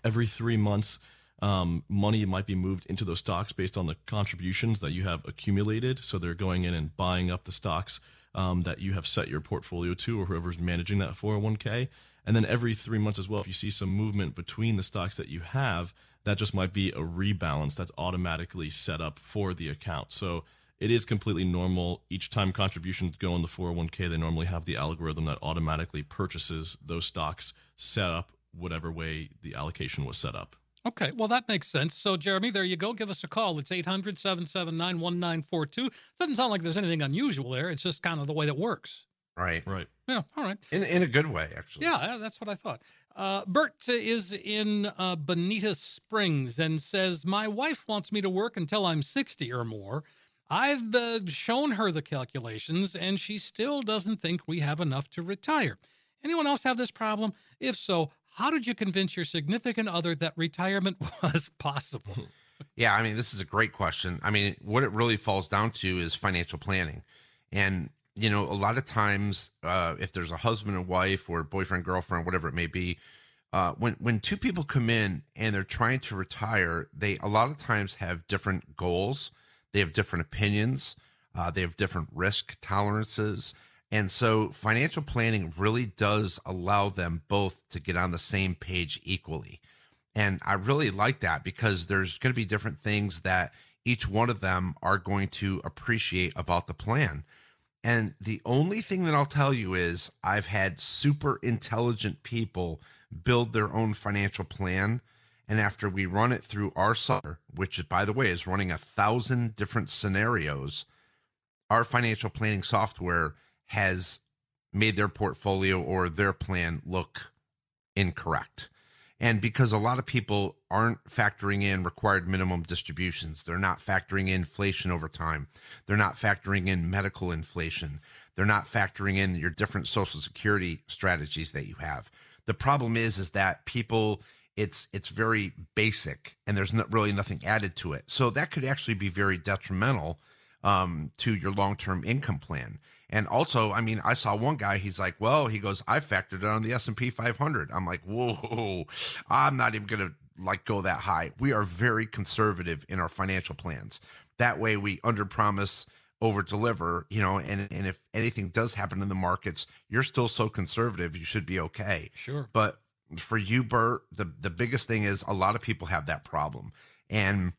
every three months um, money might be moved into those stocks based on the contributions that you have accumulated. So they're going in and buying up the stocks um, that you have set your portfolio to, or whoever's managing that 401k. And then every three months as well, if you see some movement between the stocks that you have, that just might be a rebalance that's automatically set up for the account. So it is completely normal. Each time contributions go in the 401k, they normally have the algorithm that automatically purchases those stocks set up whatever way the allocation was set up. Okay, well, that makes sense. So, Jeremy, there you go. Give us a call. It's 800 779 1942. Doesn't sound like there's anything unusual there. It's just kind of the way that works. Right. Right. Yeah, all right. In, in a good way, actually. Yeah, that's what I thought. Uh, Bert is in uh, Bonita Springs and says, My wife wants me to work until I'm 60 or more. I've uh, shown her the calculations, and she still doesn't think we have enough to retire. Anyone else have this problem? If so, how did you convince your significant other that retirement was possible? Yeah, I mean, this is a great question. I mean, what it really falls down to is financial planning. And, you know, a lot of times, uh, if there's a husband and wife or boyfriend, girlfriend, whatever it may be, uh, when when two people come in and they're trying to retire, they a lot of times have different goals, they have different opinions, uh, they have different risk tolerances, and so financial planning really does allow them both to get on the same page equally. And I really like that because there's going to be different things that each one of them are going to appreciate about the plan. And the only thing that I'll tell you is I've had super intelligent people build their own financial plan. And after we run it through our software, which by the way is running a thousand different scenarios, our financial planning software has made their portfolio or their plan look incorrect. And because a lot of people aren't factoring in required minimum distributions, they're not factoring in inflation over time, they're not factoring in medical inflation, they're not factoring in your different social security strategies that you have. The problem is, is that people it's it's very basic and there's not really nothing added to it. So that could actually be very detrimental um, to your long term income plan. And also, I mean, I saw one guy. He's like, "Well, he goes, I factored it on the S and P 500." I'm like, "Whoa, I'm not even gonna like go that high." We are very conservative in our financial plans. That way, we under promise, over deliver. You know, and and if anything does happen in the markets, you're still so conservative, you should be okay. Sure. But for you, Bert, the the biggest thing is a lot of people have that problem, and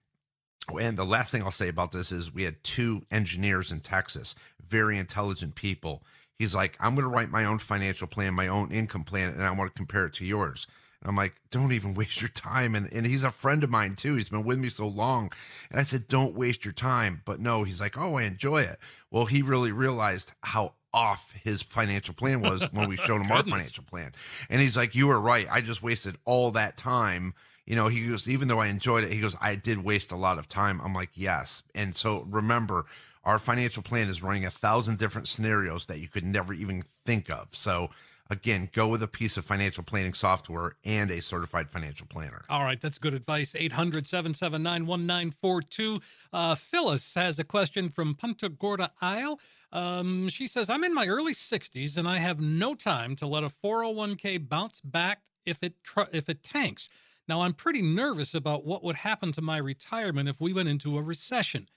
and the last thing I'll say about this is we had two engineers in Texas, very intelligent people. He's like, I'm going to write my own financial plan, my own income plan, and I want to compare it to yours. And I'm like, don't even waste your time. And, and he's a friend of mine too. He's been with me so long. And I said, don't waste your time. But no, he's like, oh, I enjoy it. Well, he really realized how off his financial plan was when we showed him our financial plan. And he's like, you were right. I just wasted all that time you know, he goes, even though I enjoyed it, he goes, I did waste a lot of time. I'm like, yes. And so remember, our financial plan is running a thousand different scenarios that you could never even think of. So again, go with a piece of financial planning software and a certified financial planner. All right, that's good advice. 800 779 1942. Uh, Phyllis has a question from Punta Gorda Isle. Um, she says, I'm in my early 60s and I have no time to let a 401k bounce back if it tr- if it tanks. Now, I'm pretty nervous about what would happen to my retirement if we went into a recession.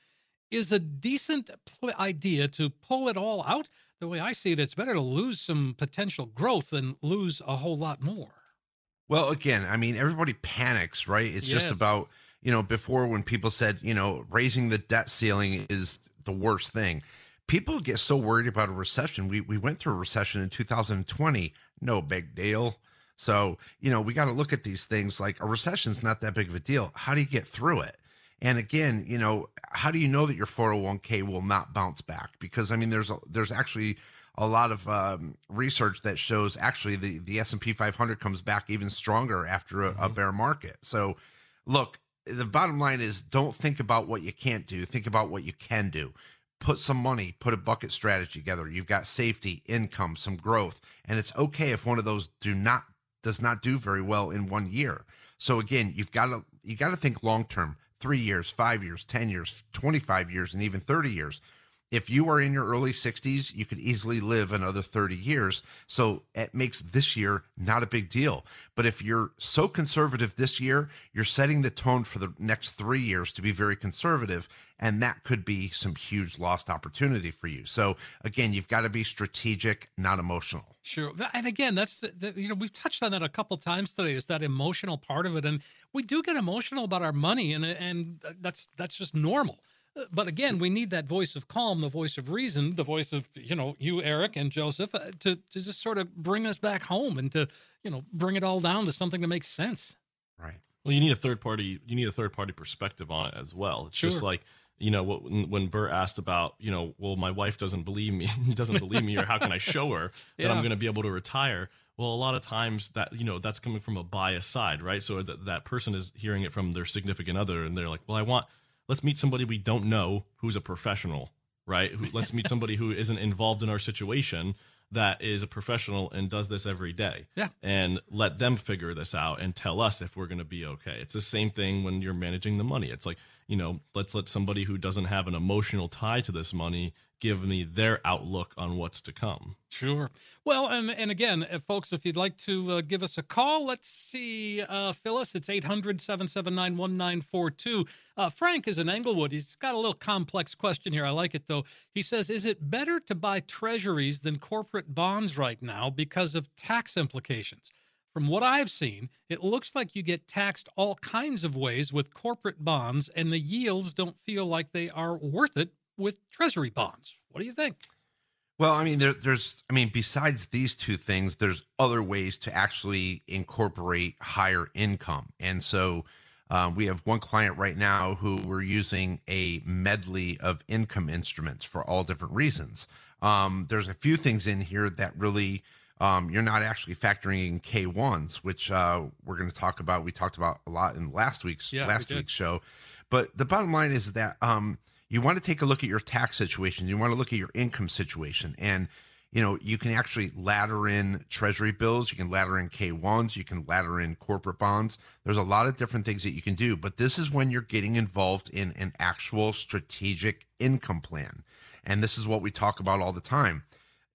Is a decent pl- idea to pull it all out? The way I see it, it's better to lose some potential growth than lose a whole lot more. Well, again, I mean, everybody panics, right? It's yes. just about, you know, before when people said, you know, raising the debt ceiling is the worst thing. People get so worried about a recession. We, we went through a recession in 2020. No big deal. So, you know, we got to look at these things like a recession's not that big of a deal. How do you get through it? And again, you know, how do you know that your 401k will not bounce back? Because I mean, there's a, there's actually a lot of um, research that shows actually the the S&P 500 comes back even stronger after a, mm-hmm. a bear market. So, look, the bottom line is don't think about what you can't do. Think about what you can do put some money, put a bucket strategy together. You've got safety, income, some growth, and it's okay if one of those do not does not do very well in one year. So again, you've got to you got to think long term, 3 years, 5 years, 10 years, 25 years and even 30 years. If you are in your early 60s, you could easily live another 30 years. So it makes this year not a big deal. But if you're so conservative this year, you're setting the tone for the next 3 years to be very conservative and that could be some huge lost opportunity for you. So again, you've got to be strategic, not emotional. Sure, and again, that's the, you know we've touched on that a couple times today. Is that emotional part of it, and we do get emotional about our money, and and that's that's just normal. Uh, but again, we need that voice of calm, the voice of reason, the voice of you know you, Eric, and Joseph, uh, to to just sort of bring us back home and to you know bring it all down to something that makes sense. Right. Well, you need a third party. You need a third party perspective on it as well. It's sure. just like you know what when Bert asked about you know well my wife doesn't believe me doesn't believe me or how can I show her that. I'm going to be able to retire. Well, a lot of times that you know that's coming from a bias side, right? So that that person is hearing it from their significant other, and they're like, well, I want let's meet somebody we don't know who's a professional, right? let's meet somebody who isn't involved in our situation that is a professional and does this every day. Yeah. And let them figure this out and tell us if we're going to be okay. It's the same thing when you're managing the money. It's like, you know, let's let somebody who doesn't have an emotional tie to this money give me their outlook on what's to come. Sure. Well, and and again, folks, if you'd like to uh, give us a call, let's see, uh, Phyllis, it's 800 779 1942. Uh, Frank is in Englewood. He's got a little complex question here. I like it, though. He says, Is it better to buy treasuries than corporate bonds right now because of tax implications? From what I've seen, it looks like you get taxed all kinds of ways with corporate bonds, and the yields don't feel like they are worth it with treasury bonds. What do you think? Well, I mean, there, there's, I mean, besides these two things, there's other ways to actually incorporate higher income. And so uh, we have one client right now who we're using a medley of income instruments for all different reasons. Um, there's a few things in here that really um, you're not actually factoring in K1s, which uh, we're going to talk about. We talked about a lot in last week's yeah, last we week's show. But the bottom line is that um, you want to take a look at your tax situation. You want to look at your income situation. And, you know, you can actually ladder in treasury bills. You can ladder in K1s. You can ladder in corporate bonds. There's a lot of different things that you can do. But this is when you're getting involved in an actual strategic income plan. And this is what we talk about all the time.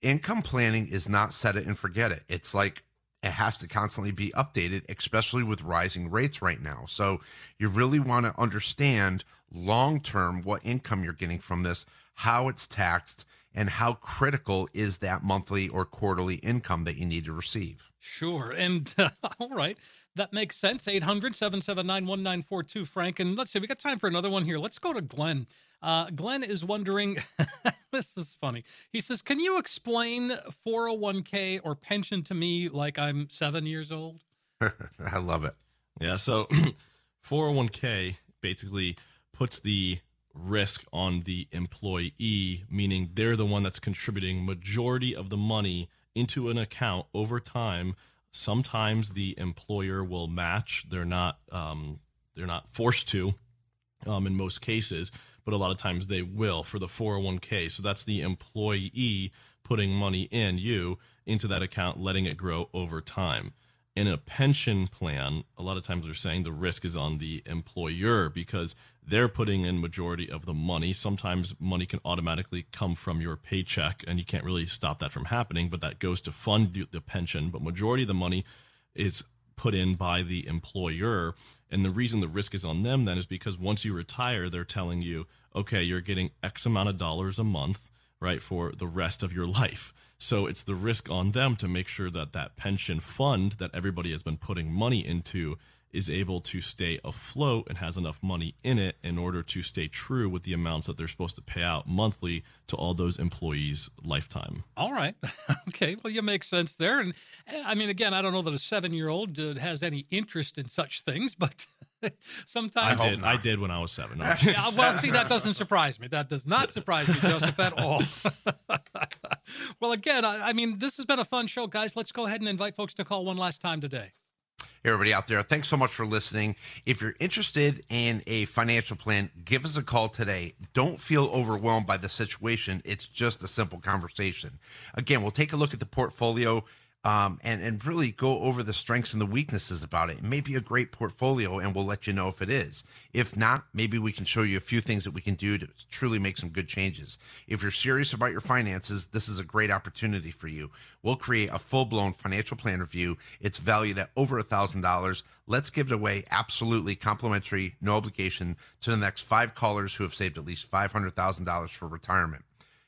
Income planning is not set it and forget it. It's like it has to constantly be updated, especially with rising rates right now. So you really want to understand long term what income you're getting from this, how it's taxed, and how critical is that monthly or quarterly income that you need to receive. Sure. And uh, all right. That makes sense. 800 779 1942, Frank. And let's see, we got time for another one here. Let's go to Glenn. Uh, Glenn is wondering this is funny. He says, Can you explain 401k or pension to me like I'm seven years old? I love it. Yeah. So 401k basically puts the risk on the employee, meaning they're the one that's contributing majority of the money into an account over time. Sometimes the employer will match. They're not um, they're not forced to um, in most cases, but a lot of times they will for the 401k. So that's the employee putting money in you into that account, letting it grow over time in a pension plan, a lot of times they're saying the risk is on the employer because they're putting in majority of the money. Sometimes money can automatically come from your paycheck and you can't really stop that from happening, but that goes to fund the pension, but majority of the money is put in by the employer. And the reason the risk is on them then is because once you retire, they're telling you, okay, you're getting X amount of dollars a month, right, for the rest of your life. So it's the risk on them to make sure that that pension fund that everybody has been putting money into is able to stay afloat and has enough money in it in order to stay true with the amounts that they're supposed to pay out monthly to all those employees lifetime. All right. okay. Well, you make sense there. And I mean, again, I don't know that a seven year old uh, has any interest in such things, but sometimes I did. I did when I was seven. No. yeah, well, see, that doesn't surprise me. That does not surprise me, Joseph, at all. well, again, I, I mean, this has been a fun show, guys. Let's go ahead and invite folks to call one last time today everybody out there, thanks so much for listening. If you're interested in a financial plan, give us a call today. Don't feel overwhelmed by the situation. It's just a simple conversation. Again, we'll take a look at the portfolio um, and and really go over the strengths and the weaknesses about it. It may be a great portfolio, and we'll let you know if it is. If not, maybe we can show you a few things that we can do to truly make some good changes. If you're serious about your finances, this is a great opportunity for you. We'll create a full blown financial plan review. It's valued at over a thousand dollars. Let's give it away absolutely complimentary, no obligation to the next five callers who have saved at least five hundred thousand dollars for retirement.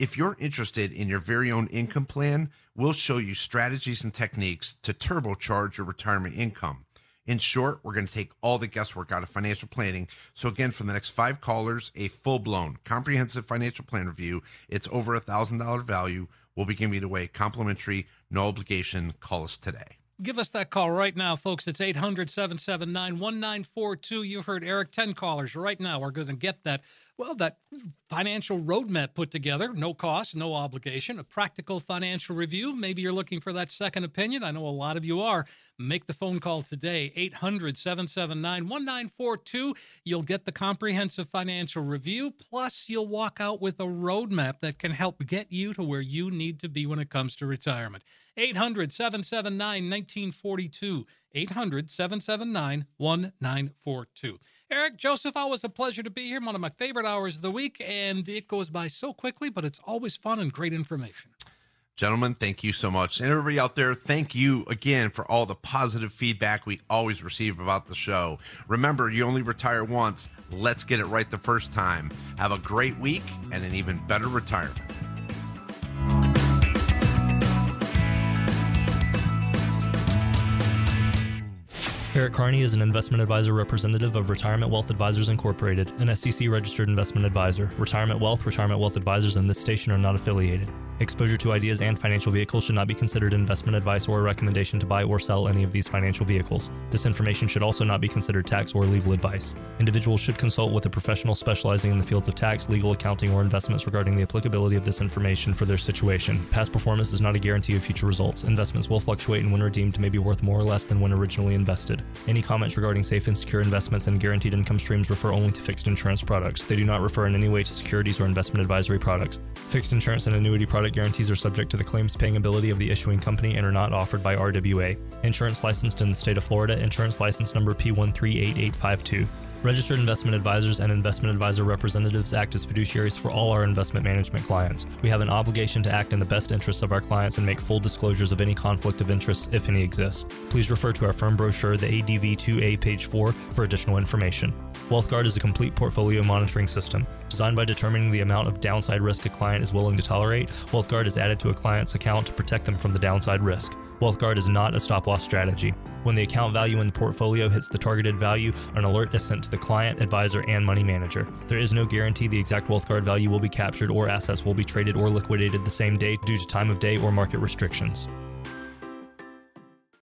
If you're interested in your very own income plan, we'll show you strategies and techniques to turbocharge your retirement income. In short, we're going to take all the guesswork out of financial planning. So again, for the next five callers, a full-blown comprehensive financial plan review. It's over a thousand dollar value. We'll be giving it away complimentary, no obligation. Call us today. Give us that call right now, folks. It's 800 779 1942. You've heard Eric, 10 callers right now. We're going to get that, well, that financial roadmap put together. No cost, no obligation, a practical financial review. Maybe you're looking for that second opinion. I know a lot of you are. Make the phone call today, 800 779 1942. You'll get the comprehensive financial review, plus, you'll walk out with a roadmap that can help get you to where you need to be when it comes to retirement. 800 779 1942. 800 779 1942. Eric, Joseph, always a pleasure to be here. One of my favorite hours of the week, and it goes by so quickly, but it's always fun and great information. Gentlemen, thank you so much. And everybody out there, thank you again for all the positive feedback we always receive about the show. Remember, you only retire once. Let's get it right the first time. Have a great week and an even better retirement. Eric Kearney is an investment advisor representative of Retirement Wealth Advisors Incorporated, an SEC registered investment advisor. Retirement Wealth, Retirement Wealth Advisors, and this station are not affiliated. Exposure to ideas and financial vehicles should not be considered investment advice or a recommendation to buy or sell any of these financial vehicles. This information should also not be considered tax or legal advice. Individuals should consult with a professional specializing in the fields of tax, legal, accounting, or investments regarding the applicability of this information for their situation. Past performance is not a guarantee of future results. Investments will fluctuate and when redeemed may be worth more or less than when originally invested. Any comments regarding safe and secure investments and guaranteed income streams refer only to fixed insurance products. They do not refer in any way to securities or investment advisory products. Fixed insurance and annuity product guarantees are subject to the claims paying ability of the issuing company and are not offered by RWA. Insurance licensed in the state of Florida, insurance license number P138852. Registered investment advisors and investment advisor representatives act as fiduciaries for all our investment management clients. We have an obligation to act in the best interests of our clients and make full disclosures of any conflict of interest, if any exist. Please refer to our firm brochure, the ADV 2A, page 4, for additional information. WealthGuard is a complete portfolio monitoring system. Designed by determining the amount of downside risk a client is willing to tolerate, WealthGuard is added to a client's account to protect them from the downside risk. WealthGuard is not a stop loss strategy. When the account value in the portfolio hits the targeted value, an alert is sent to the client, advisor, and money manager. There is no guarantee the exact WealthGuard value will be captured or assets will be traded or liquidated the same day due to time of day or market restrictions.